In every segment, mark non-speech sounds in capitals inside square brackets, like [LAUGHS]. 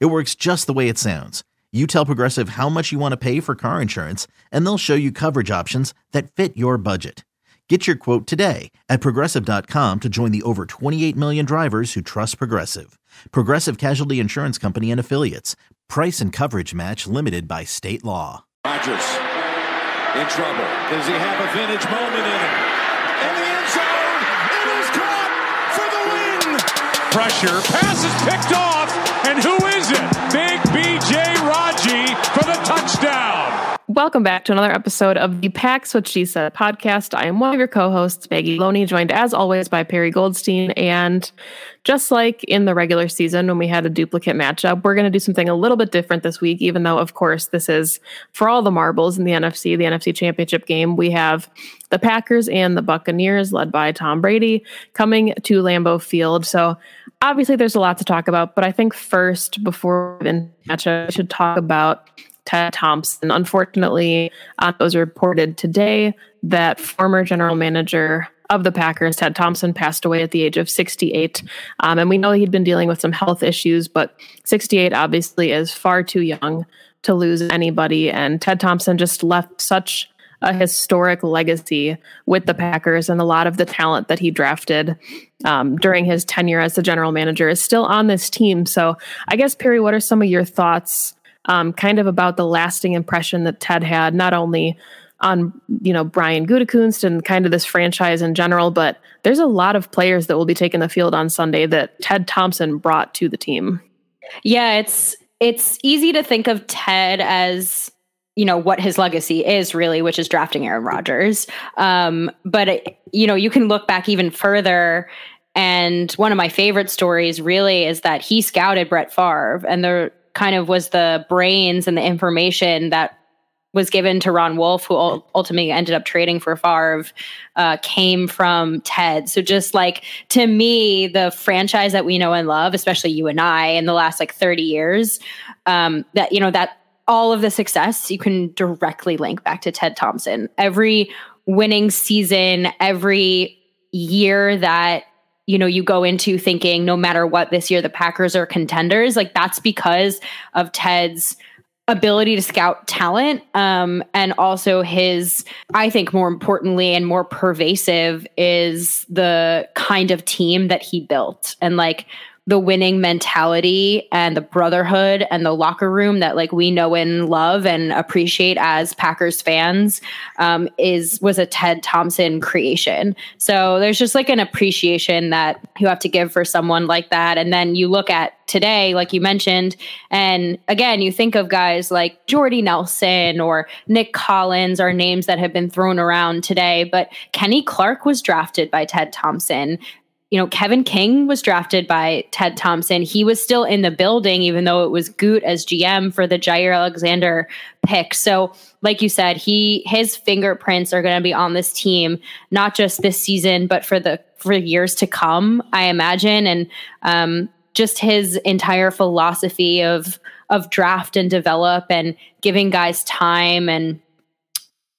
It works just the way it sounds. You tell Progressive how much you want to pay for car insurance, and they'll show you coverage options that fit your budget. Get your quote today at progressive.com to join the over 28 million drivers who trust Progressive. Progressive Casualty Insurance Company and Affiliates. Price and coverage match limited by state law. Rodgers in trouble. Does he have a vintage moment in him? In the end zone, it is caught for the win. Pressure, pass is picked off, and who is it? Big BJ Raji for the touchdown. Welcome back to another episode of the Packs What She Said podcast. I am one of your co-hosts, Maggie Loney, joined as always by Perry Goldstein. And just like in the regular season when we had a duplicate matchup, we're going to do something a little bit different this week, even though, of course, this is for all the marbles in the NFC, the NFC championship game. We have the Packers and the Buccaneers, led by Tom Brady, coming to Lambeau Field. So obviously there's a lot to talk about, but I think first, before the matchup, we should talk about Ted Thompson. Unfortunately, uh, it was reported today that former general manager of the Packers, Ted Thompson, passed away at the age of 68. Um, and we know he'd been dealing with some health issues, but 68 obviously is far too young to lose anybody. And Ted Thompson just left such a historic legacy with the Packers, and a lot of the talent that he drafted um, during his tenure as the general manager is still on this team. So, I guess, Perry, what are some of your thoughts um, kind of about the lasting impression that Ted had, not only on you know Brian Gutekunst and kind of this franchise in general, but there's a lot of players that will be taking the field on Sunday that Ted Thompson brought to the team. Yeah, it's it's easy to think of Ted as you know what his legacy is really, which is drafting Aaron Rodgers. Um, but it, you know, you can look back even further. And one of my favorite stories really is that he scouted Brett Favre, and the kind of was the brains and the information that was given to Ron Wolf, who ultimately ended up trading for Favre, uh, came from Ted. So just like to me, the franchise that we know and love, especially you and I, in the last like 30 years, um, that you know that all of the success you can directly link back to Ted Thompson. Every winning season, every year that you know you go into thinking no matter what this year the Packers are contenders like that's because of Ted's ability to scout talent um, and also his i think more importantly and more pervasive is the kind of team that he built and like the winning mentality and the brotherhood and the locker room that like we know and love and appreciate as Packers fans um, is was a Ted Thompson creation. So there's just like an appreciation that you have to give for someone like that. And then you look at today, like you mentioned, and again, you think of guys like Jordy Nelson or Nick Collins are names that have been thrown around today, but Kenny Clark was drafted by Ted Thompson you know, Kevin King was drafted by Ted Thompson. He was still in the building, even though it was Goot as GM for the Jair Alexander pick. So, like you said, he his fingerprints are going to be on this team, not just this season, but for the for years to come. I imagine, and um, just his entire philosophy of of draft and develop and giving guys time and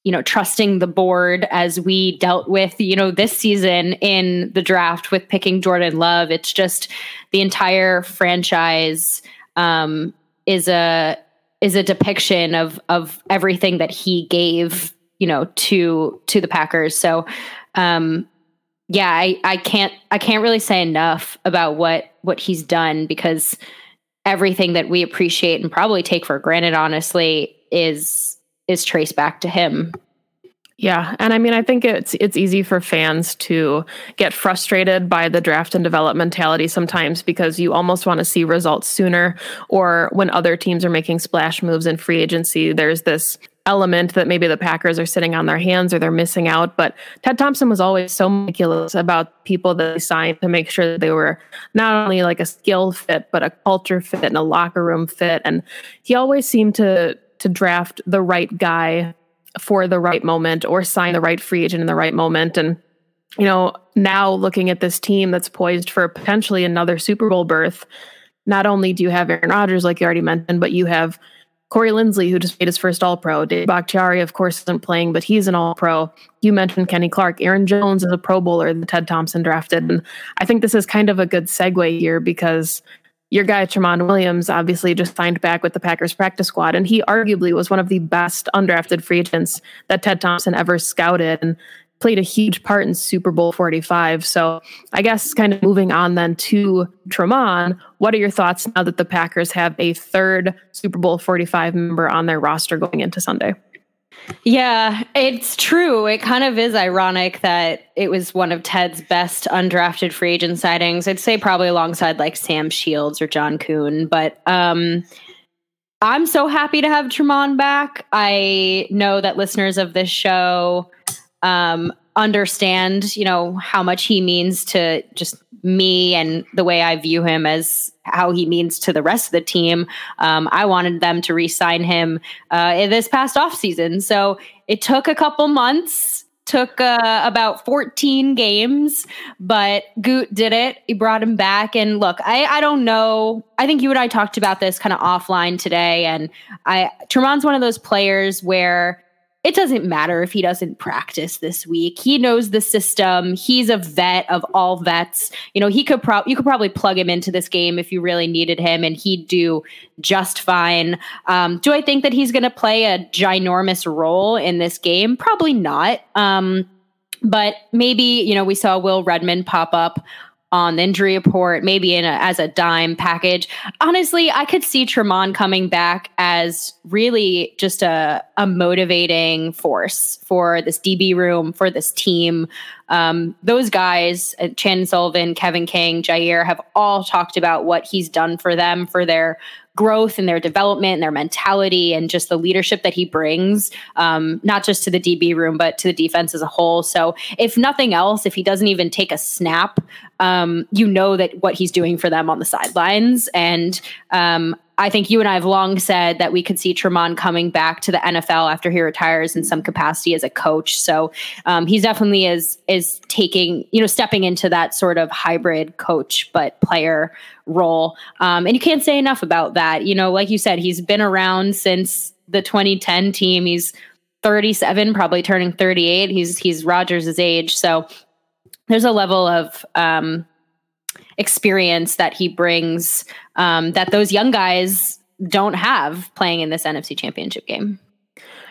you know, trusting the board as we dealt with, you know, this season in the draft with picking Jordan Love. It's just the entire franchise um, is a is a depiction of of everything that he gave, you know, to to the Packers. So um yeah, I, I can't I can't really say enough about what what he's done because everything that we appreciate and probably take for granted honestly is is traced back to him. Yeah, and I mean I think it's it's easy for fans to get frustrated by the draft and develop mentality sometimes because you almost want to see results sooner or when other teams are making splash moves in free agency there's this element that maybe the Packers are sitting on their hands or they're missing out. But Ted Thompson was always so meticulous about people that he signed to make sure that they were not only like a skill fit, but a culture fit and a locker room fit. And he always seemed to to draft the right guy for the right moment or sign the right free agent in the right moment. And you know, now looking at this team that's poised for potentially another Super Bowl berth, not only do you have Aaron Rodgers, like you already mentioned, but you have Corey Linsley, who just made his first All Pro. Dave Bakhtiari, of course, isn't playing, but he's an All Pro. You mentioned Kenny Clark. Aaron Jones is a Pro Bowler that Ted Thompson drafted. And I think this is kind of a good segue here because your guy, Tramon Williams, obviously just signed back with the Packers practice squad. And he arguably was one of the best undrafted free agents that Ted Thompson ever scouted. And played a huge part in Super Bowl 45. So I guess kind of moving on then to Tramon, what are your thoughts now that the Packers have a third Super Bowl 45 member on their roster going into Sunday? Yeah, it's true. It kind of is ironic that it was one of Ted's best undrafted free agent sightings. I'd say probably alongside like Sam Shields or John Kuhn, but um I'm so happy to have Tramon back. I know that listeners of this show um, understand, you know, how much he means to just me and the way I view him as how he means to the rest of the team. Um, I wanted them to re-sign him uh, this past off season, so it took a couple months. Took uh, about 14 games, but Goot did it. He brought him back. And look, I, I don't know. I think you and I talked about this kind of offline today. And I Tramon's one of those players where it doesn't matter if he doesn't practice this week. He knows the system. He's a vet of all vets. You know, he could probably you could probably plug him into this game if you really needed him, and he'd do just fine. Um, do I think that he's going to play a ginormous role in this game? Probably not. Um, but maybe you know we saw Will Redmond pop up on the injury report, maybe in a, as a dime package. Honestly, I could see Tramon coming back as really just a, a motivating force for this DB room, for this team. Um, those guys, uh, Chandon Sullivan, Kevin King, Jair, have all talked about what he's done for them, for their growth and their development and their mentality and just the leadership that he brings, um, not just to the DB room, but to the defense as a whole. So, if nothing else, if he doesn't even take a snap, um, you know that what he's doing for them on the sidelines. And um, I think you and I have long said that we could see Tramon coming back to the NFL after he retires in some capacity as a coach. So um, he's definitely is is taking you know stepping into that sort of hybrid coach but player role. Um, and you can't say enough about that. You know, like you said, he's been around since the 2010 team. He's 37, probably turning 38. He's he's Rodgers' age, so there's a level of um, experience that he brings um, that those young guys don't have playing in this NFC championship game.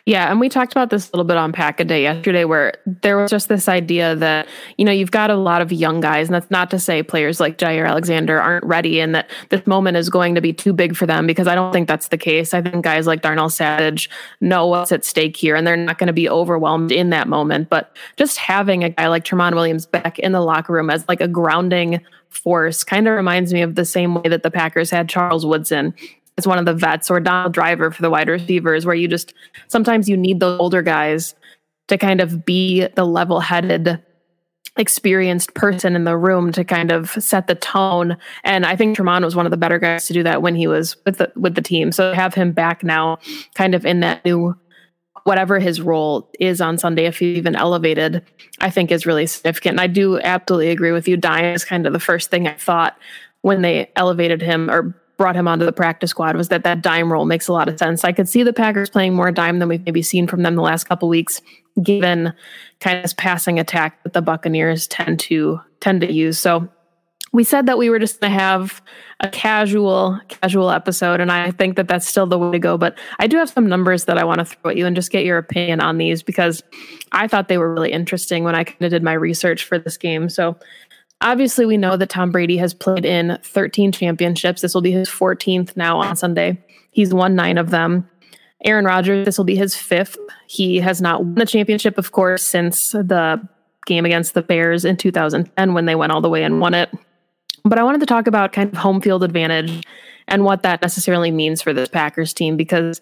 Yeah, and we talked about this a little bit on Pack a Day yesterday, where there was just this idea that you know you've got a lot of young guys, and that's not to say players like Jair Alexander aren't ready, and that this moment is going to be too big for them because I don't think that's the case. I think guys like Darnell Savage know what's at stake here, and they're not going to be overwhelmed in that moment. But just having a guy like Tramon Williams back in the locker room as like a grounding force kind of reminds me of the same way that the Packers had Charles Woodson as one of the vets or Donald Driver for the wide receivers, where you just sometimes you need those older guys to kind of be the level headed, experienced person in the room to kind of set the tone. And I think Tramon was one of the better guys to do that when he was with the with the team. So have him back now, kind of in that new whatever his role is on Sunday, if he's even elevated, I think is really significant. And I do absolutely agree with you. Dime is kind of the first thing I thought when they elevated him or brought him onto the practice squad was that that dime role makes a lot of sense. I could see the Packers playing more dime than we've maybe seen from them the last couple weeks, given kind of this passing attack that the Buccaneers tend to tend to use. So we said that we were just going to have a casual casual episode and i think that that's still the way to go but i do have some numbers that i want to throw at you and just get your opinion on these because i thought they were really interesting when i kind of did my research for this game so obviously we know that tom brady has played in 13 championships. This will be his 14th now on sunday. He's won nine of them. Aaron rodgers this will be his fifth. He has not won a championship of course since the game against the bears in 2010 when they went all the way and won it. But I wanted to talk about kind of home field advantage and what that necessarily means for this Packers team because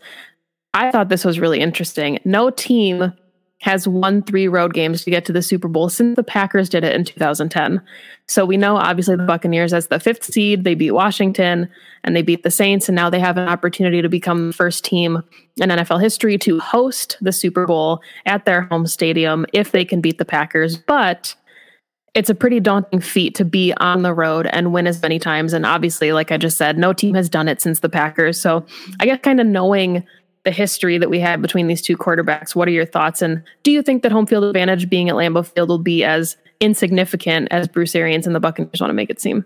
I thought this was really interesting. No team has won three road games to get to the Super Bowl since the Packers did it in 2010. So we know obviously the Buccaneers as the fifth seed, they beat Washington and they beat the Saints, and now they have an opportunity to become the first team in NFL history to host the Super Bowl at their home stadium if they can beat the Packers. But it's a pretty daunting feat to be on the road and win as many times. And obviously, like I just said, no team has done it since the Packers. So I guess kind of knowing the history that we had between these two quarterbacks. What are your thoughts? And do you think that home field advantage being at Lambeau Field will be as insignificant as Bruce Arians and the Buccaneers want to make it seem?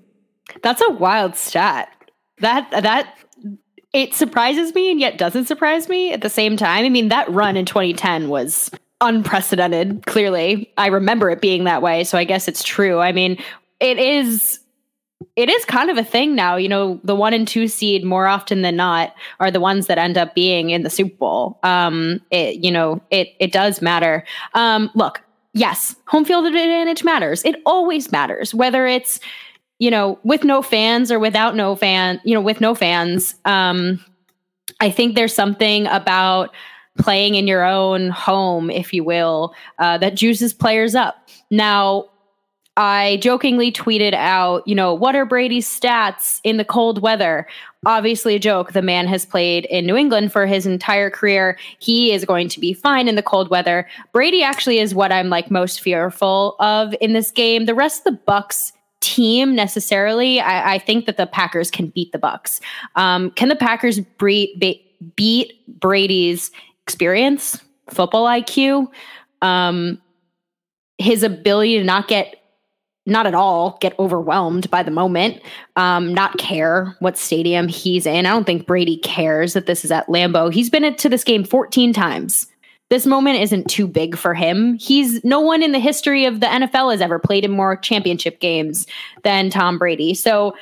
That's a wild stat. That that it surprises me and yet doesn't surprise me at the same time. I mean, that run in 2010 was unprecedented, clearly. I remember it being that way, so I guess it's true. I mean, it is it is kind of a thing now. You know, the one and two seed more often than not are the ones that end up being in the Super Bowl. Um, it, you know, it it does matter. Um, look, yes, home field advantage matters. It always matters, whether it's you know with no fans or without no fan. You know, with no fans. Um, I think there's something about playing in your own home, if you will, uh, that juices players up. Now, I jokingly tweeted out, you know, what are Brady's stats in the cold weather? Obviously, a joke. The man has played in New England for his entire career. He is going to be fine in the cold weather. Brady actually is what I'm like most fearful of in this game. The rest of the Bucks team necessarily, I, I think that the Packers can beat the Bucks. Um, can the Packers bre- be- beat Brady's experience, football IQ, um, his ability to not get not at all get overwhelmed by the moment, um, not care what stadium he's in. I don't think Brady cares that this is at Lambeau. He's been to this game 14 times. This moment isn't too big for him. He's no one in the history of the NFL has ever played in more championship games than Tom Brady. So,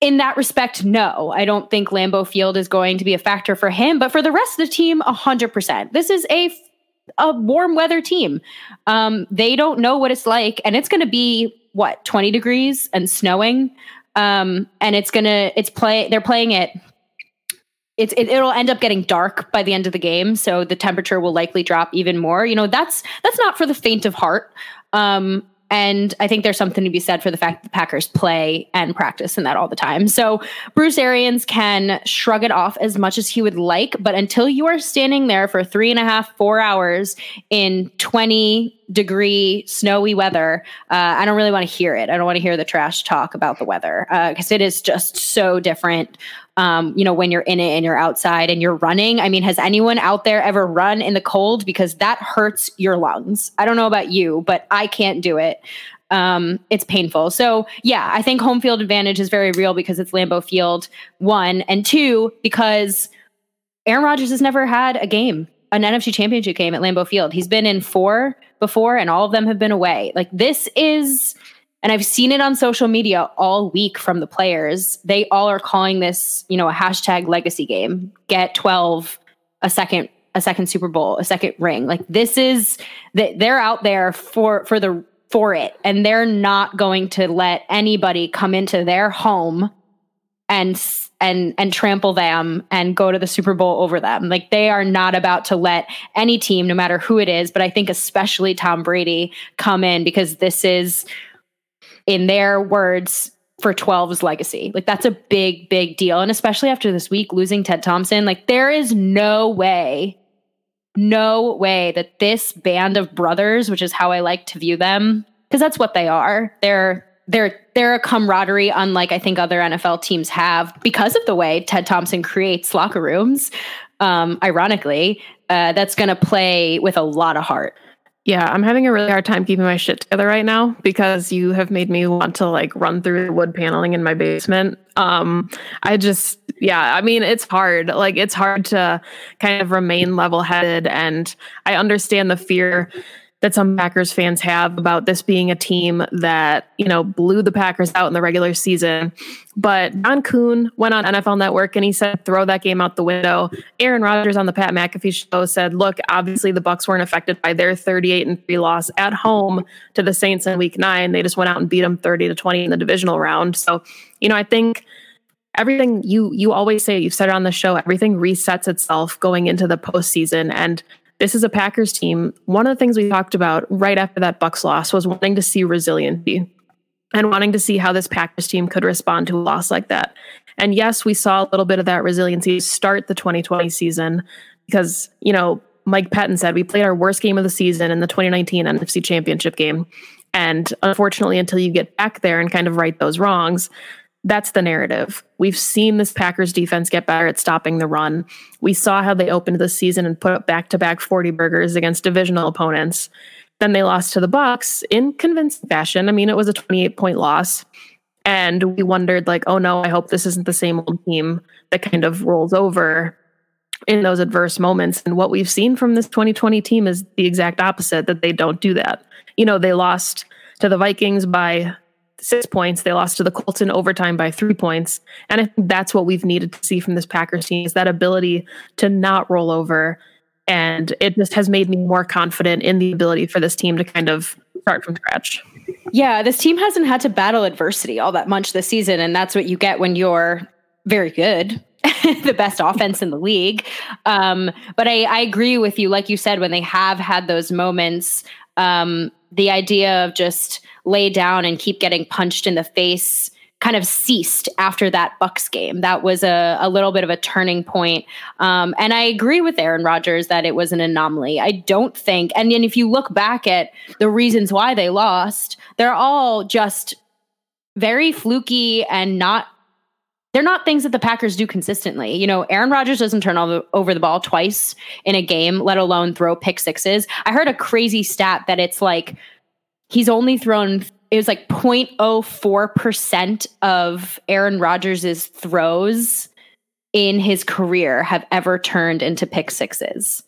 in that respect, no, I don't think Lambeau Field is going to be a factor for him. But for the rest of the team, 100%. This is a a warm weather team. Um, they don't know what it's like, and it's going to be what 20 degrees and snowing. Um, and it's gonna it's play they're playing it. It's it, it'll end up getting dark by the end of the game, so the temperature will likely drop even more. You know that's that's not for the faint of heart. Um, and I think there's something to be said for the fact that the Packers play and practice in that all the time. So Bruce Arians can shrug it off as much as he would like, but until you are standing there for three and a half, four hours in 20 degree snowy weather, uh, I don't really want to hear it. I don't want to hear the trash talk about the weather because uh, it is just so different um, you know, when you're in it and you're outside and you're running. I mean, has anyone out there ever run in the cold? Because that hurts your lungs. I don't know about you, but I can't do it. Um, it's painful. So yeah, I think home field advantage is very real because it's Lambeau Field, one, and two, because Aaron Rodgers has never had a game, an NFC championship game at Lambeau Field. He's been in four before, and all of them have been away. Like this is and I've seen it on social media all week from the players. They all are calling this, you know, a hashtag legacy game. Get 12 a second a second Super Bowl, a second ring. Like this is that they're out there for for the for it and they're not going to let anybody come into their home and and and trample them and go to the Super Bowl over them. Like they are not about to let any team no matter who it is, but I think especially Tom Brady come in because this is in their words, for 12's legacy. Like that's a big, big deal. And especially after this week losing Ted Thompson, like there is no way, no way that this band of brothers, which is how I like to view them, because that's what they are. They're they're they're a camaraderie unlike I think other NFL teams have because of the way Ted Thompson creates locker rooms. Um, ironically, uh, that's going to play with a lot of heart. Yeah, I'm having a really hard time keeping my shit together right now because you have made me want to like run through the wood paneling in my basement. Um I just yeah, I mean it's hard. Like it's hard to kind of remain level-headed and I understand the fear that some Packers fans have about this being a team that, you know, blew the Packers out in the regular season. But John Kuhn went on NFL Network and he said, throw that game out the window. Aaron Rodgers on the Pat McAfee show said, look, obviously the Bucks weren't affected by their 38 and 3 loss at home to the Saints in week nine. They just went out and beat them 30 to 20 in the divisional round. So, you know, I think everything you you always say you've said it on the show everything resets itself going into the postseason and this is a Packers team. One of the things we talked about right after that Bucks loss was wanting to see resiliency and wanting to see how this Packers team could respond to a loss like that. And yes, we saw a little bit of that resiliency start the 2020 season because, you know, Mike Pettine said we played our worst game of the season in the 2019 NFC Championship game. And unfortunately, until you get back there and kind of right those wrongs, that's the narrative. We've seen this Packers defense get better at stopping the run. We saw how they opened the season and put up back-to-back 40 burgers against divisional opponents. Then they lost to the Bucks in convincing fashion. I mean, it was a 28 point loss. And we wondered, like, oh no, I hope this isn't the same old team that kind of rolls over in those adverse moments. And what we've seen from this 2020 team is the exact opposite that they don't do that. You know, they lost to the Vikings by six points. They lost to the Colts in overtime by three points. And I think that's what we've needed to see from this Packers team is that ability to not roll over. And it just has made me more confident in the ability for this team to kind of start from scratch. Yeah, this team hasn't had to battle adversity all that much this season. And that's what you get when you're very good. [LAUGHS] the best offense in the league. Um, but I, I agree with you. Like you said, when they have had those moments, um, the idea of just lay down and keep getting punched in the face kind of ceased after that Bucks game. That was a, a little bit of a turning point. Um, and I agree with Aaron Rodgers that it was an anomaly. I don't think, and then if you look back at the reasons why they lost, they're all just very fluky and not they're not things that the Packers do consistently. You know, Aaron Rodgers doesn't turn over the ball twice in a game, let alone throw pick sixes. I heard a crazy stat that it's like he's only thrown it was like 0.04% of Aaron Rodgers' throws in his career have ever turned into pick sixes.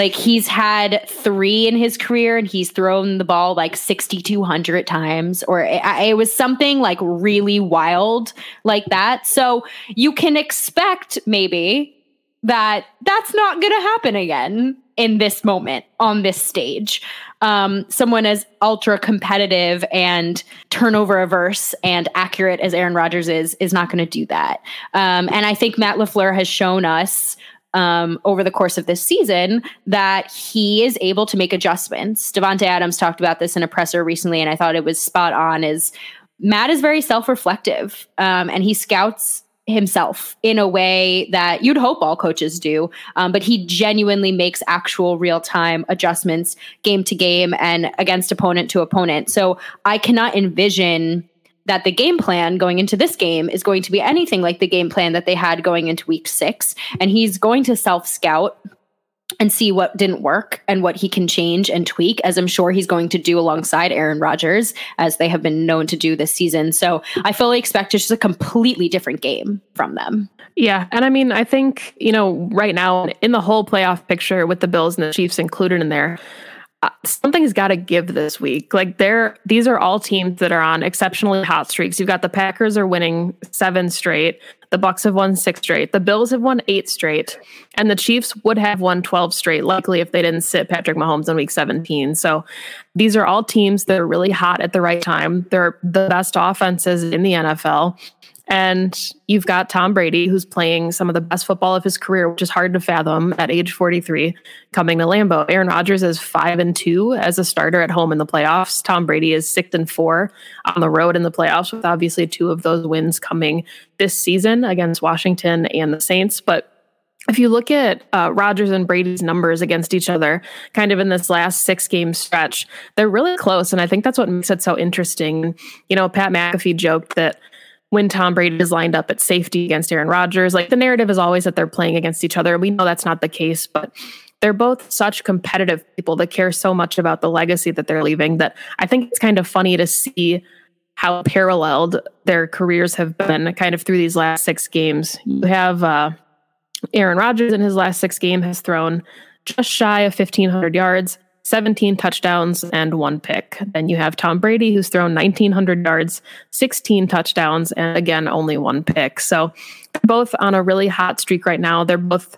Like he's had three in his career and he's thrown the ball like 6,200 times, or it, it, was something like really wild like that. So you can expect maybe that that's not going to happen again in this moment on this stage. Um, someone as ultra competitive and turnover averse and accurate as Aaron Rodgers is, is not going to do that. Um, and I think Matt LaFleur has shown us um, over the course of this season that he is able to make adjustments. Davante Adams talked about this in a presser recently, and I thought it was spot on. Is Matt is very self reflective, um, and he scouts himself in a way that you'd hope all coaches do. Um, but he genuinely makes actual real time adjustments game to game and against opponent to opponent. So I cannot envision that the game plan going into this game is going to be anything like the game plan that they had going into week six. And he's going to self scout and see what didn't work and what he can change and tweak, as I'm sure he's going to do alongside Aaron Rodgers, as they have been known to do this season. So I fully expect it's just a completely different game from them. Yeah. And I mean, I think, you know, right now in the whole playoff picture with the Bills and the Chiefs included in there, Uh, something's got to give this week. Like they're these are all teams that are on exceptionally hot streaks. You've got the Packers are winning seven straight. The Bucks have won six straight. The Bills have won eight straight, and the Chiefs would have won twelve straight. Likely if they didn't sit Patrick Mahomes in Week 17. So these are all teams that are really hot at the right time. They're the best offenses in the NFL. And you've got Tom Brady, who's playing some of the best football of his career, which is hard to fathom at age 43, coming to Lambeau. Aaron Rodgers is five and two as a starter at home in the playoffs. Tom Brady is six and four on the road in the playoffs, with obviously two of those wins coming this season against Washington and the Saints. But if you look at uh, Rodgers and Brady's numbers against each other, kind of in this last six game stretch, they're really close. And I think that's what makes it so interesting. You know, Pat McAfee joked that when Tom Brady is lined up at safety against Aaron Rodgers. Like the narrative is always that they're playing against each other. We know that's not the case, but they're both such competitive people that care so much about the legacy that they're leaving that I think it's kind of funny to see how paralleled their careers have been kind of through these last six games. You have uh, Aaron Rodgers in his last six games has thrown just shy of 1,500 yards. 17 touchdowns and one pick. Then you have Tom Brady, who's thrown 1,900 yards, 16 touchdowns, and again, only one pick. So both on a really hot streak right now. They're both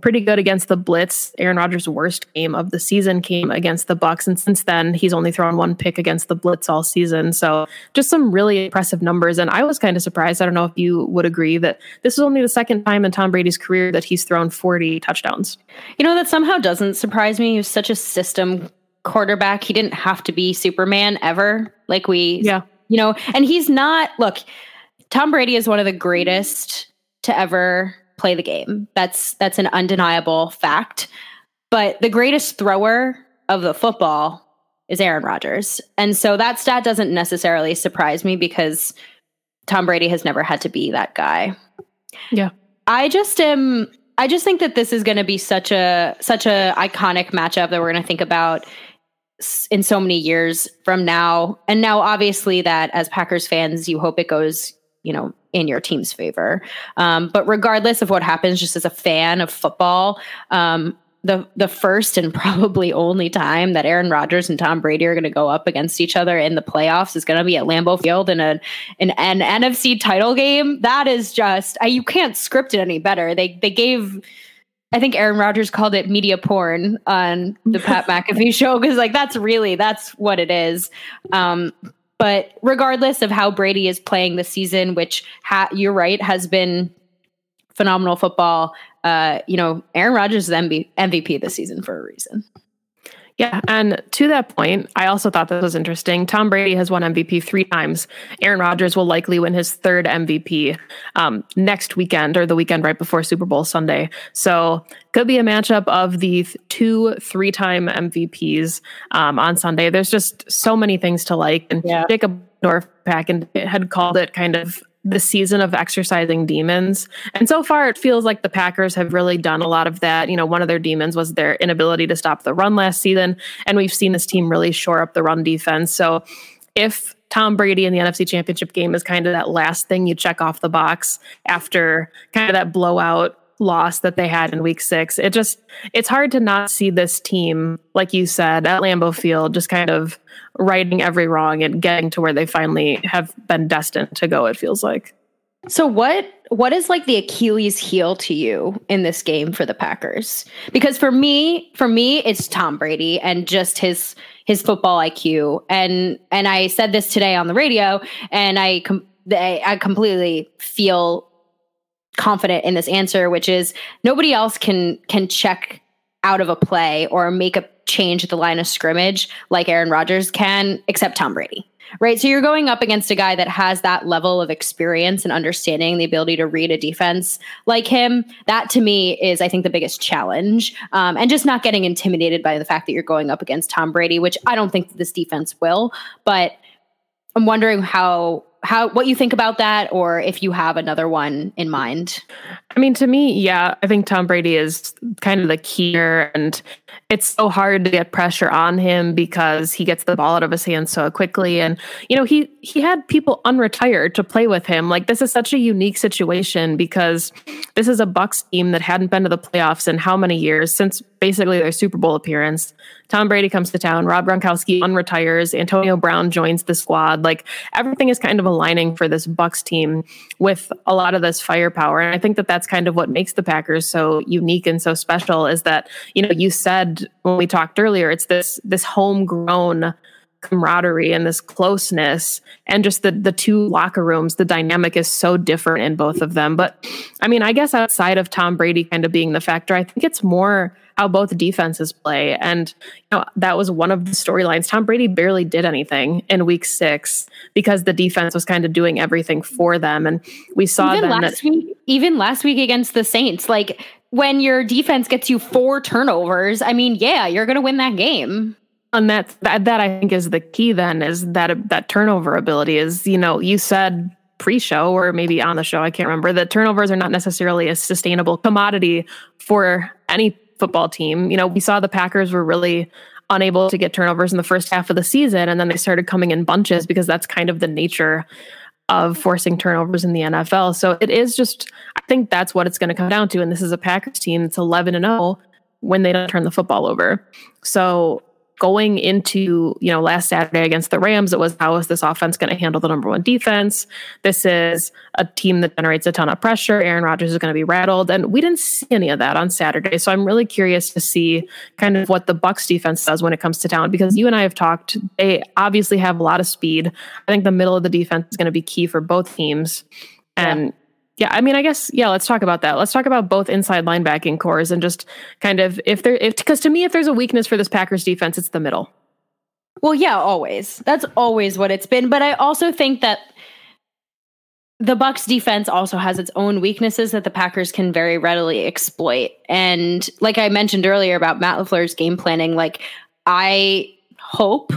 pretty good against the blitz. Aaron Rodgers' worst game of the season came against the Bucks, and since then he's only thrown one pick against the blitz all season. So just some really impressive numbers. And I was kind of surprised. I don't know if you would agree that this is only the second time in Tom Brady's career that he's thrown 40 touchdowns. You know that somehow doesn't surprise me. He was such a system quarterback. He didn't have to be Superman ever. Like we, yeah, you know, and he's not. Look, Tom Brady is one of the greatest to ever play the game. That's that's an undeniable fact. But the greatest thrower of the football is Aaron Rodgers. And so that stat doesn't necessarily surprise me because Tom Brady has never had to be that guy. Yeah. I just am I just think that this is going to be such a such a iconic matchup that we're going to think about in so many years from now. And now obviously that as Packers fans you hope it goes, you know, in your team's favor. Um, but regardless of what happens, just as a fan of football, um, the the first and [LAUGHS] probably only time that Aaron Rodgers and Tom Brady are going to go up against each other in the playoffs is going to be at Lambeau Field in a in an NFC title game. That is just I, you can't script it any better. They they gave. I think Aaron Rodgers called it media porn on the Pat [LAUGHS] McAfee show because, like, that's really that's what it is. Um, but regardless of how Brady is playing this season, which ha- you're right has been phenomenal football, uh, you know, Aaron Rodgers is MB- MVP this season for a reason. Yeah. And to that point, I also thought this was interesting. Tom Brady has won MVP three times. Aaron Rodgers will likely win his third MVP um, next weekend or the weekend right before Super Bowl Sunday. So could be a matchup of the two three time MVPs um, on Sunday. There's just so many things to like. And yeah. Jacob Norpack and had called it kind of the season of exercising demons. And so far, it feels like the Packers have really done a lot of that. You know, one of their demons was their inability to stop the run last season. And we've seen this team really shore up the run defense. So if Tom Brady in the NFC Championship game is kind of that last thing you check off the box after kind of that blowout loss that they had in week six. It just, it's hard to not see this team, like you said, at Lambeau Field, just kind of righting every wrong and getting to where they finally have been destined to go, it feels like. So what what is like the Achilles heel to you in this game for the Packers? Because for me, for me it's Tom Brady and just his his football IQ. And and I said this today on the radio and I com- I completely feel confident in this answer, which is nobody else can can check out of a play or make a change at the line of scrimmage like Aaron Rodgers can, except Tom Brady. Right. So you're going up against a guy that has that level of experience and understanding, the ability to read a defense like him. That to me is, I think, the biggest challenge. Um, and just not getting intimidated by the fact that you're going up against Tom Brady, which I don't think this defense will. But I'm wondering how how what you think about that or if you have another one in mind i mean to me yeah i think tom brady is kind of the key here and it's so hard to get pressure on him because he gets the ball out of his hands so quickly. And you know he he had people unretired to play with him. Like this is such a unique situation because this is a Bucks team that hadn't been to the playoffs in how many years since basically their super bowl appearance. Tom brady comes to town rob gronkowski unretires antonio brown joins the squad. Like everything is kind of aligning for this Bucks team with a lot of this firepower. And i think that that's kind of what makes the packers so unique and so special is that you know you said when we talked earlier, it's this this homegrown camaraderie and this closeness and just the the two locker rooms the dynamic is so different in both of them. But i mean i guess outside of tom brady kind of being the factor i think it's more how both defenses play and you know that was one of the storylines tom brady barely did anything in week six because the defense was kind of doing everything for them and we saw even last that, week even last week against the saints like when your defense gets you four turnovers, I mean, yeah, you're going to win that game. And that, that that I think is the key. Then is that that turnover ability is you know you said pre-show or maybe on the show I can't remember that turnovers are not necessarily a sustainable commodity for any football team. You know we saw the Packers were really unable to get turnovers in the first half of the season and then they started coming in bunches because that's kind of the nature of forcing turnovers in the NFL. So it is just, I think that's what it's going to come down to. And this is a Packers team that's 11 and 0 when they don't turn the football over. So going into, you know, last Saturday against the Rams, it was how is this offense going to handle the number one defense? This is a team that generates a ton of pressure. Aaron Rodgers is going to be rattled. And we didn't see any of that on Saturday. So I'm really curious to see kind of what the Bucks defense does when it comes to talent because you and I have talked, they obviously have a lot of speed. I think the middle of the defense is going to be key for both teams. And yeah I mean, I guess yeah. Let's talk about that. Let's talk about both inside linebacking cores and just kind of if there if because to me, if there's a weakness for this Packers defense, it's the middle. Well, yeah, always. That's always what it's been. But I also think that the Bucks defense also has its own weaknesses that the Packers can very readily exploit. And like I mentioned earlier about Matt LaFleur's game planning, like I hope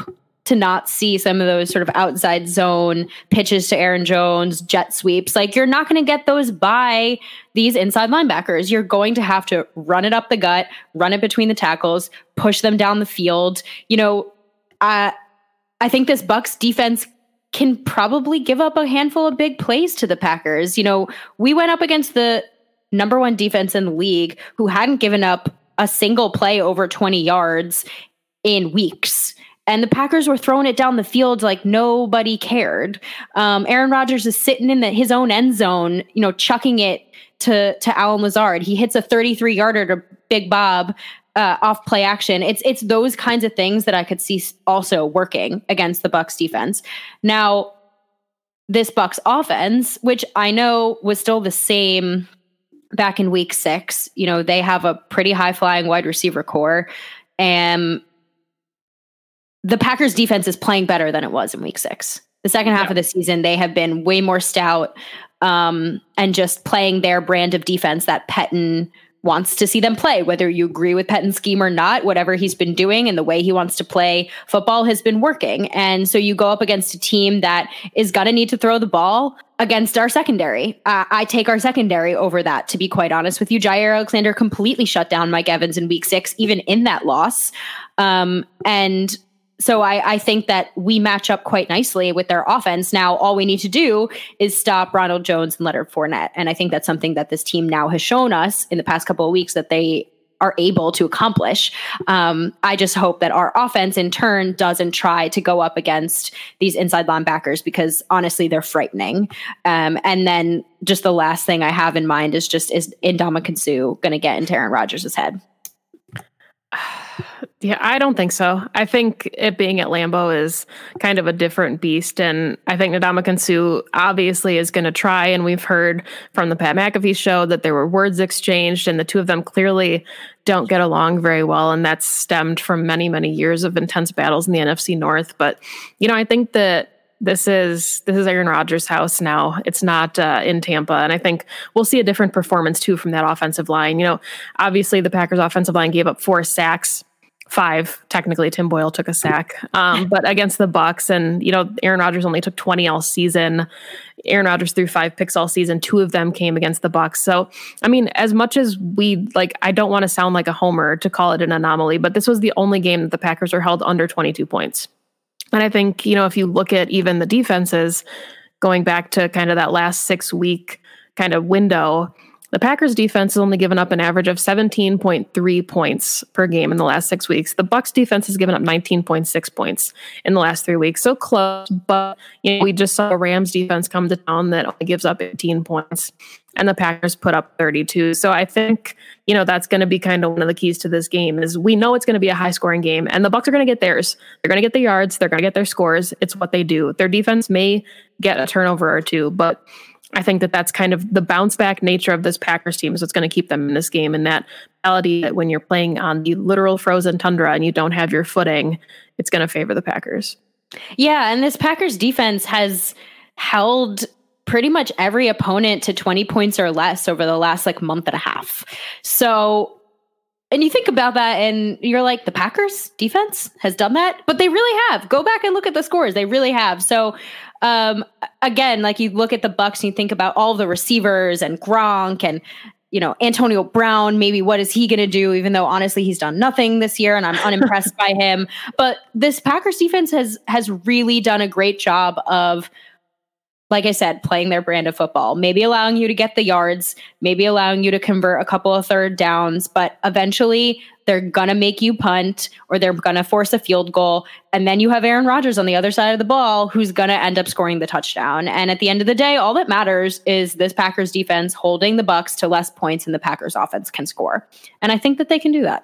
to not see some of those sort of outside zone pitches to Aaron Jones, jet sweeps. Like you're not going to get those by these inside linebackers. You're going to have to run it up the gut, run it between the tackles, push them down the field. You know, I I think this Bucks defense can probably give up a handful of big plays to the Packers. You know, we went up against the number 1 defense in the league who hadn't given up a single play over 20 yards in weeks and the Packers were throwing it down the field like nobody cared. Um, Aaron Rodgers is sitting in the, his own end zone, you know, chucking it to to Allen Lazard. He hits a 33 yarder to Big Bob uh, off play action. It's it's those kinds of things that I could see also working against the Bucks defense. Now, this Bucks offense, which I know was still the same back in Week Six, you know, they have a pretty high flying wide receiver corps, and the Packers defense is playing better than it was in week six. The second half yeah. of the season, they have been way more stout um, and just playing their brand of defense that Pettine wants to see them play. Whether you agree with Pettine's scheme or not, whatever he's been doing and the way he wants to play football has been working. And so you go up against a team that is going to need to throw the ball against our secondary. Uh, I take our secondary over that, to be quite honest with you. Jair Alexander completely shut down Mike Evans in week six, even in that loss. Um, and so I, I, think that we match up quite nicely with their offense. Now, all we need to do is stop Ronald Jones and Leonard Fournette, and I think that's something that this team now has shown us in the past couple of weeks that they are able to accomplish. Um, I just hope that our offense, in turn, doesn't try to go up against these inside linebackers because honestly, they're frightening. Um, and then just the last thing I have in mind is just is Ndamukong Suh going to get into Aaron Rodgers' head? Yeah, I don't think so. I think it being at Lambeau is kind of a different beast. And I think Ndamukong Suh obviously is going to try. And we've heard from the Pat McAfee show that there were words exchanged, and the two of them clearly don't get along very well. And that's stemmed from many, many years of intense battles in the NFC North. But, you know, I think that this is this is Aaron Rodgers' house now. It's not uh, in Tampa, and I think we'll see a different performance too from that offensive line. You know, obviously the Packers' offensive line gave up four sacks five technically tim boyle took a sack um, [LAUGHS] but against the Bucks, and you know aaron rodgers only took 20 all season aaron rodgers threw five picks all season two of them came against the Bucks. so i mean as much as we like i don't want to sound like a homer to call it an anomaly but this was the only game that the packers were held under 22 points and i think you know if you look at even the defenses going back to kind of that last six week kind of window the Packers defense has only given up an average of 17.3 points per game in the last six weeks. The Bucks defense has given up 19.6 points in the last three weeks. So close, but you know, we just saw the Rams defense come to town that only gives up 18 points. And the Packers put up 32. So I think, you know, that's going to be kind of one of the keys to this game is we know it's going to be a high scoring game and the Bucks are going to get theirs. They're going to get the yards, they're going to get their scores. It's what they do. Their defense may get a turnover or two, but I think that that's kind of the bounce back nature of this Packers team is what's going to keep them in this game. And that reality that when you're playing on the literal frozen tundra and you don't have your footing, it's going to favor the Packers. Yeah. And this Packers defense has held pretty much every opponent to 20 points or less over the last like month and a half. So and you think about that and you're like the packers defense has done that but they really have go back and look at the scores they really have so um, again, like you look at the Bucks and you think about all the receivers and Gronk and you know Antonio Brown. Maybe what is he going to do? Even though honestly he's done nothing this year, and I'm unimpressed [LAUGHS] by him. But this Packers defense has has really done a great job of like I said, playing their brand of football, maybe allowing you to get the yards, maybe allowing you to convert a couple of third downs, but eventually they're going to make you punt or they're going to force a field goal. And then you have Aaron Rodgers on the other side of the ball who's going to end up scoring the touchdown. And at the end of the day, all that matters is this Packers defense holding the Bucks to less points than the Packers offense can score. And I think that they can do that.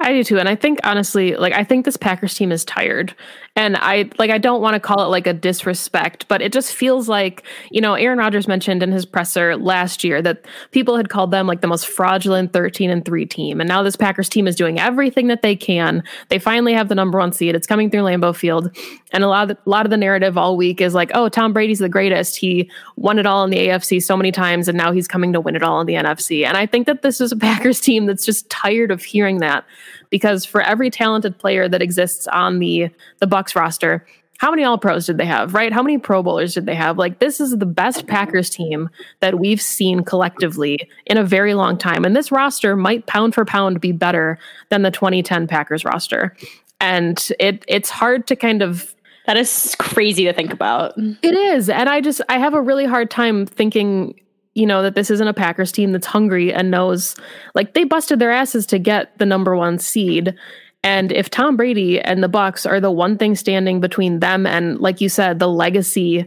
I do too. And I think honestly, like I think this Packers team is tired. And I like I don't want to call it like a disrespect, but it just feels like, you know, Aaron Rodgers mentioned in his presser last year that people had called them like the most fraudulent 13 and 3 team. And now this Packers team is doing everything that they can. They finally have the number 1 seed. It's coming through Lambeau Field. And a lot of the, a lot of the narrative all week is like, "Oh, Tom Brady's the greatest. He won it all in the AFC so many times and now he's coming to win it all in the NFC." And I think that this is a Packers team that's just tired of hearing that because for every talented player that exists on the the Bucs roster, how many all pros did they have, right? How many pro bowlers did they have? Like this is the best Packers team that we've seen collectively in a very long time. And this roster might pound for pound be better than the 2010 Packers roster. And it it's hard to kind of that is crazy to think about. It is. And I just I have a really hard time thinking you know that this isn't a Packers team that's hungry and knows like they busted their asses to get the number 1 seed. And if Tom Brady and the Bucs are the one thing standing between them and like you said the legacy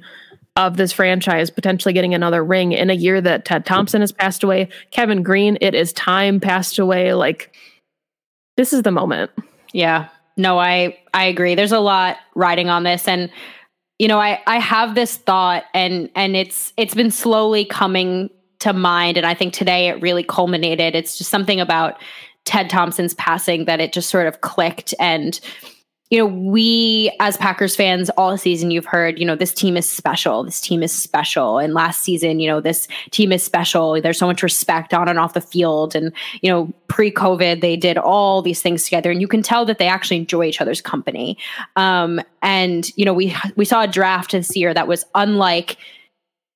of this franchise potentially getting another ring in a year that Ted Thompson has passed away, Kevin Greene it is time passed away like this is the moment. Yeah. No, I I agree. There's a lot riding on this and you know, I I have this thought and and it's it's been slowly coming to mind and I think today it really culminated. It's just something about Ted Thompson's passing that it just sort of clicked and you know, we as Packers fans all season you've heard, you know, this team is special. This team is special. And last season, you know, this team is special. There's so much respect on and off the field. And, you know, pre-COVID, they did all these things together. And you can tell that they actually enjoy each other's company. Um, and, you know, we we saw a draft this year that was unlike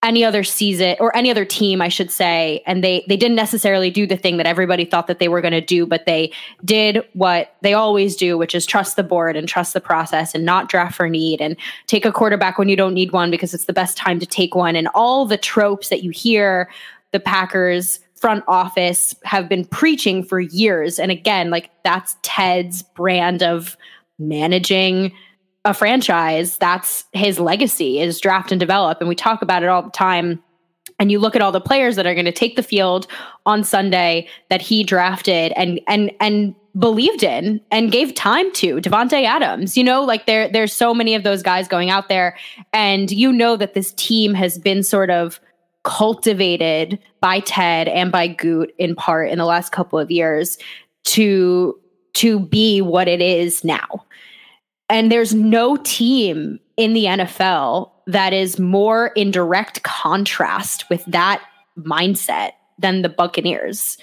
any other season or any other team i should say and they they didn't necessarily do the thing that everybody thought that they were going to do but they did what they always do which is trust the board and trust the process and not draft for need and take a quarterback when you don't need one because it's the best time to take one. And all the tropes that you hear the packers front office have been preaching for years. And again like that's ted's brand of managing a franchise, that's his legacy is draft and develop. And we talk about it all the time. And you look at all the players that are going to take the field on Sunday that he drafted and and and believed in and gave time to Davante Adams. You know, like there there's so many of those guys going out there and you know that this team has been sort of cultivated by Ted and by Gute in part in the last couple of years to to be what it is now. And there's no team in the NFL that is more in direct contrast with that mindset than the Buccaneers.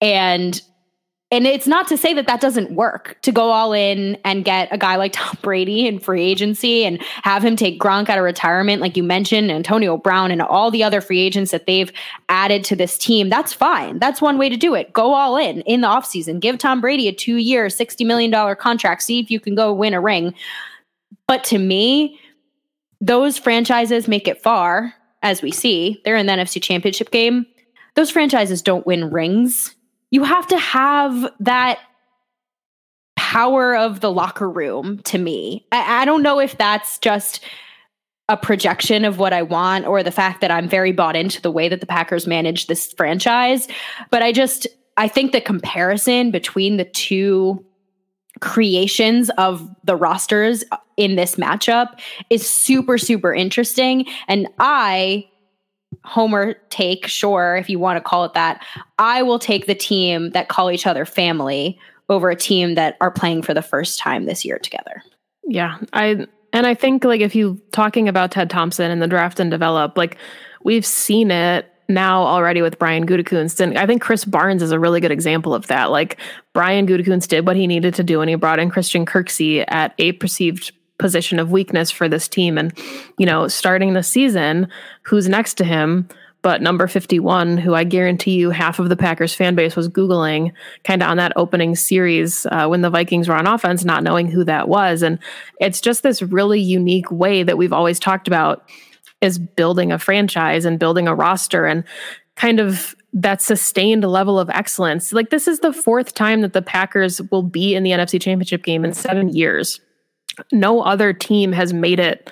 And and it's not to say that that doesn't work to go all in and get a guy like Tom Brady in free agency and have him take Gronk out of retirement, like you mentioned, Antonio Brown and all the other free agents that they've added to this team. That's fine. That's one way to do it. Go all in in the offseason. Give Tom Brady a two year, $60 million contract. See if you can go win a ring. But to me, those franchises make it far, as we see. They're in the NFC championship game. Those franchises don't win rings you have to have that power of the locker room to me. I, I, don't know if that's just a projection of what I want or the fact that I'm very bought into the way that the Packers manage this franchise. But I just, I think the comparison between the two creations of the rosters in this matchup is super, super interesting. And I homer take, sure, if you want to call it that, I will take the team that call each other family over a team that are playing for the first time this year together. Yeah. I and I think like if you talking about Ted Thompson and the draft and develop, like we've seen it now already with Brian Gutekunst. And I think Krys Barnes is a really good example of that. Like Brian Gutekunst did what he needed to do and he brought in Christian Kirksey at a perceived position of weakness for this team. And, you know, starting the season, who's next to him? But number 51, who I guarantee you half of the Packers fan base was Googling kind of on that opening series uh, when the Vikings were on offense, not knowing who that was. And it's just this really unique way that we've always talked about is building a franchise and building a roster and kind of that sustained level of excellence. Like this is the fourth time that the Packers will be in the NFC Championship game in 7 years. No other team has made it,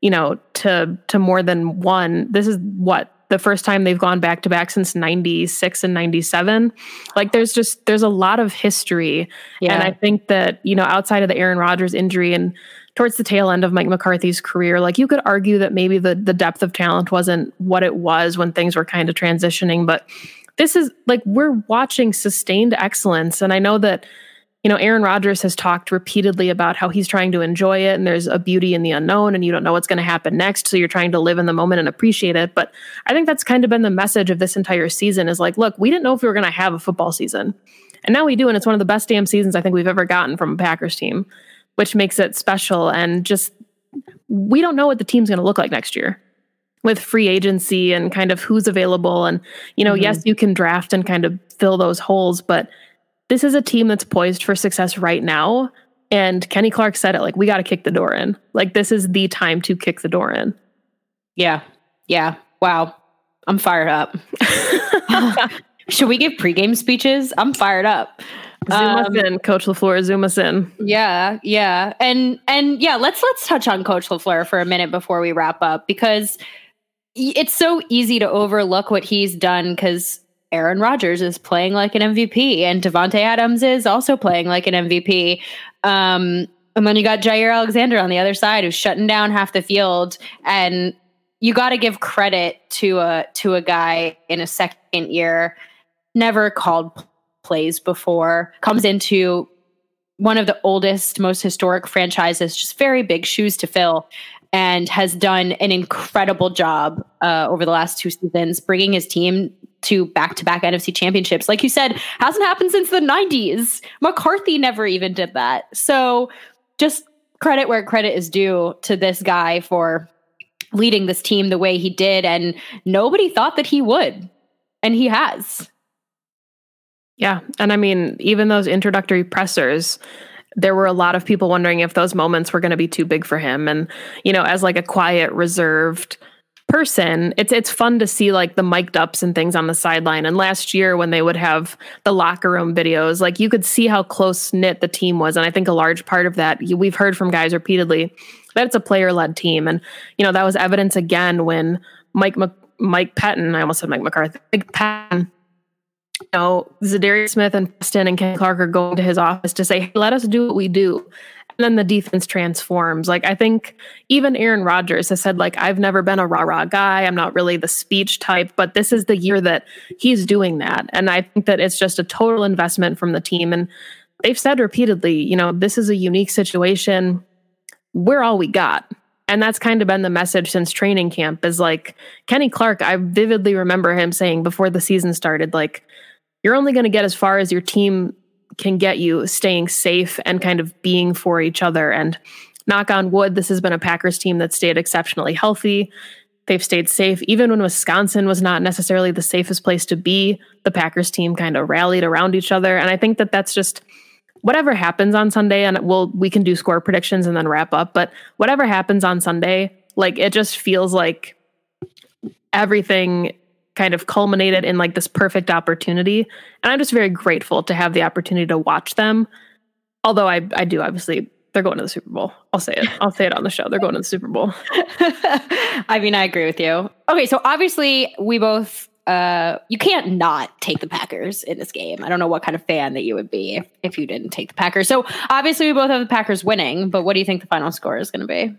you know, to to more than one. This is what the first time they've gone back to back since 96 and 97 like there's just there's a lot of history yeah. and i think that you know outside of the aaron rodgers injury and towards the tail end of mike mccarthy's career like you could argue that maybe the the depth of talent wasn't what it was when things were kind of transitioning but this is like we're watching sustained excellence and i know that you know, Aaron Rodgers has talked repeatedly about how he's trying to enjoy it and there's a beauty in the unknown and you don't know what's going to happen next. So you're trying to live in the moment and appreciate it. But I think that's kind of been the message of this entire season is like, look, we didn't know if we were going to have a football season. And now we do. And it's one of the best damn seasons I think we've ever gotten from a Packers team, which makes it special. And just, we don't know what the team's going to look like next year with free agency and kind of who's available. And, you know, mm-hmm. yes, you can draft and kind of fill those holes, but this is a team that's poised for success right now. And Kenny Clark said it like, we got to kick the door in. Like, this is the time to kick the door in. Yeah. Yeah. Wow. I'm fired up. [LAUGHS] Should we give pregame speeches? I'm fired up. Zoom um, us in, Coach LaFleur. Zoom us in. Yeah, yeah, and and yeah. Let's let's touch on Coach LaFleur for a minute before we wrap up because it's so easy to overlook what he's done because Aaron Rodgers is playing like an MVP and Davante Adams is also playing like an MVP. Um, and then you got Jaire Alexander on the other side who's shutting down half the field. And you got to give credit to a to a guy in a second year, never called plays before, comes into one of the oldest, most historic franchises, just very big shoes to fill and has done an incredible job uh, over the last two seasons, bringing his team to back-to-back NFC championships. Like you said, hasn't happened since the 90s. McCarthy never even did that. So just credit where credit is due to this guy for leading this team the way he did and nobody thought that he would. And he has. Yeah, and I mean even those introductory pressers there were a lot of people wondering if those moments were going to be too big for him and you know as like a quiet reserved person it's it's fun to see like the mic'd ups and things on the sideline. And last year when they would have the locker room videos like you could see how close knit the team was. And i think a large part of that we've heard from guys repeatedly that it's a player led team. And you know that was evidence again when mike mike Pettine i almost said mike mccarthy mike Pettine you know, Za'Darius Smith and Preston and Ken Clark are going to his office to say, hey, let us do what we do. And then the defense transforms. Like I think even Aaron Rodgers has said, like, I've never been a rah-rah guy. I'm not really the speech type, but this is the year that he's doing that. And I think that it's just a total investment from the team. And they've said repeatedly, you know, this is a unique situation. We're all we got. And that's kind of been the message since training camp is like Kenny Clark, I vividly remember him saying before the season started, like, you're only going to get as far as your team can get you staying safe and kind of being for each other. And knock on wood, this has been a Packers team that stayed exceptionally healthy. They've stayed safe. Even when Wisconsin was not necessarily the safest place to be, the Packers team kind of rallied around each other. And I think that that's just whatever happens on Sunday, and we'll we can do score predictions and then wrap up. But whatever happens on Sunday, like it just feels like everything kind of culminated in like this perfect opportunity. And I'm just very grateful to have the opportunity to watch them. Although I, I do obviously they're going to the Super Bowl. I'll say it. I'll say it on the show. They're going to the Super Bowl. [LAUGHS] I mean, I agree with you. Okay, so obviously we both uh you can't not take the Packers in this game. I don't know what kind of fan that you would be if, if you didn't take the Packers. So obviously we both have the Packers winning, but what do you think the final score is going to be?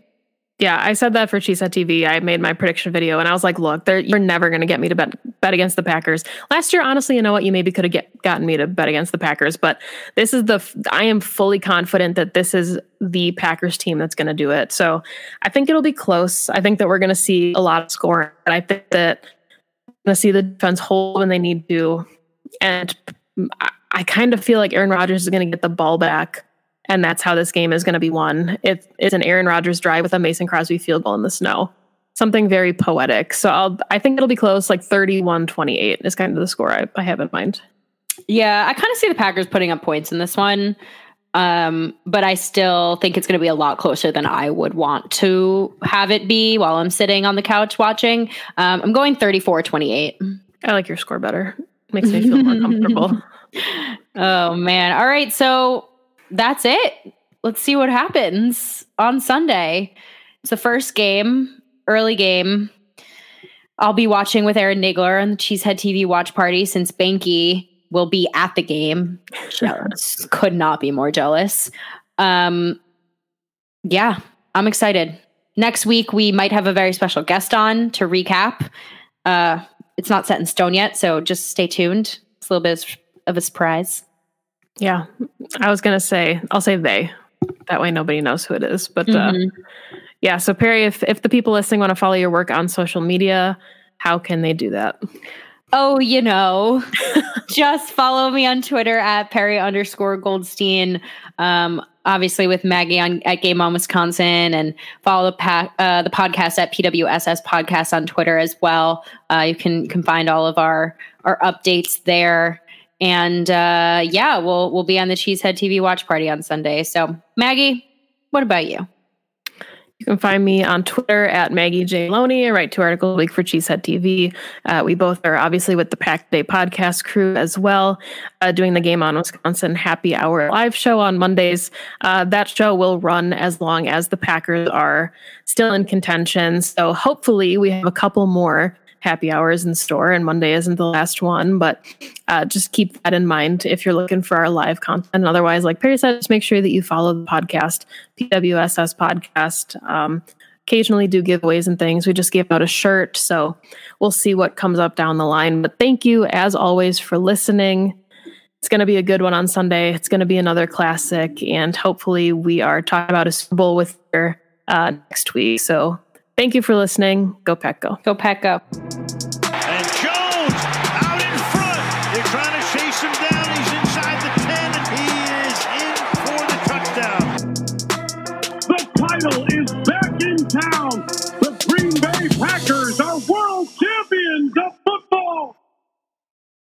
Yeah, I said that for Cheesehead TV. I made my prediction video and I was like, look, you're never going to get me to bet, bet against the Packers. Last year, honestly, you know what? You maybe could have gotten me to bet against the Packers, but this is the, I am fully confident that this is the Packers team that's going to do it. So I think it'll be close. I think that we're going to see a lot of scoring. I think that going to see the defense hold when they need to. And mm, I, I kind of feel like Aaron Rodgers is going to get the ball back and that's how this game is going to be won. It, it's an Aaron Rodgers drive with a Mason Crosby field goal in the snow. Something very poetic. So I'll, I think it'll be close, like 31 28 is kind of the score I, I have in mind. Yeah, I kind of see the Packers putting up points in this one. Um, but I still think it's going to be a lot closer than I would want to have it be while I'm sitting on the couch watching. Um, I'm going 34 28. I like your score better. Makes me feel more comfortable. [LAUGHS] Oh, man. All right. So that's it. Let's see what happens on Sunday. It's the first game, early game. I'll be watching with Aaron Nagler on the Cheesehead TV watch party since Banky will be at the game. [LAUGHS] Jealous. Could not be more jealous. Um, yeah, I'm excited. Next week, we might have a very special guest on to recap. Uh, it's not set in stone yet, so just stay tuned. It's a little bit of a surprise. Yeah, I was gonna say I'll say they. That way nobody knows who it is. But uh, Mhm. yeah, so Perry, if if the people listening want to follow your work on social media, how can they do that? Oh, you know, [LAUGHS] just follow me on Twitter at Perry underscore Goldstein. Um, obviously with Maggie on at Game On Wisconsin, and follow the pa- uh, the podcast at PWSS Podcast on Twitter as well. Uh, you can you can find all of our our updates there. And uh, yeah, we'll we'll be on the Cheesehead TV watch party on Sunday. So Maggie, what about you? You can find me on Twitter at Maggie J. Loney. I write two articles a week for Cheesehead TV. Uh, we both are obviously with the Pack Day podcast crew as well, uh, doing the Game on Wisconsin Happy Hour live show on Mondays. Uh, that show will run as long as the Packers are still in contention. So hopefully we have a couple more happy hours in store, and Monday isn't the last one. But uh, just keep that in mind if you're looking for our live content. And otherwise, like Perry said, just make sure that you follow the podcast, PWSS podcast. Um, occasionally do giveaways and things. We just gave out a shirt, so we'll see what comes up down the line. But thank you, as always, for listening. It's going to be a good one on Sunday. It's going to be another classic, and hopefully, we are talking about a Super Bowl with you uh, next week. So, thank you for listening. Go Pack, go! Go Pack, go!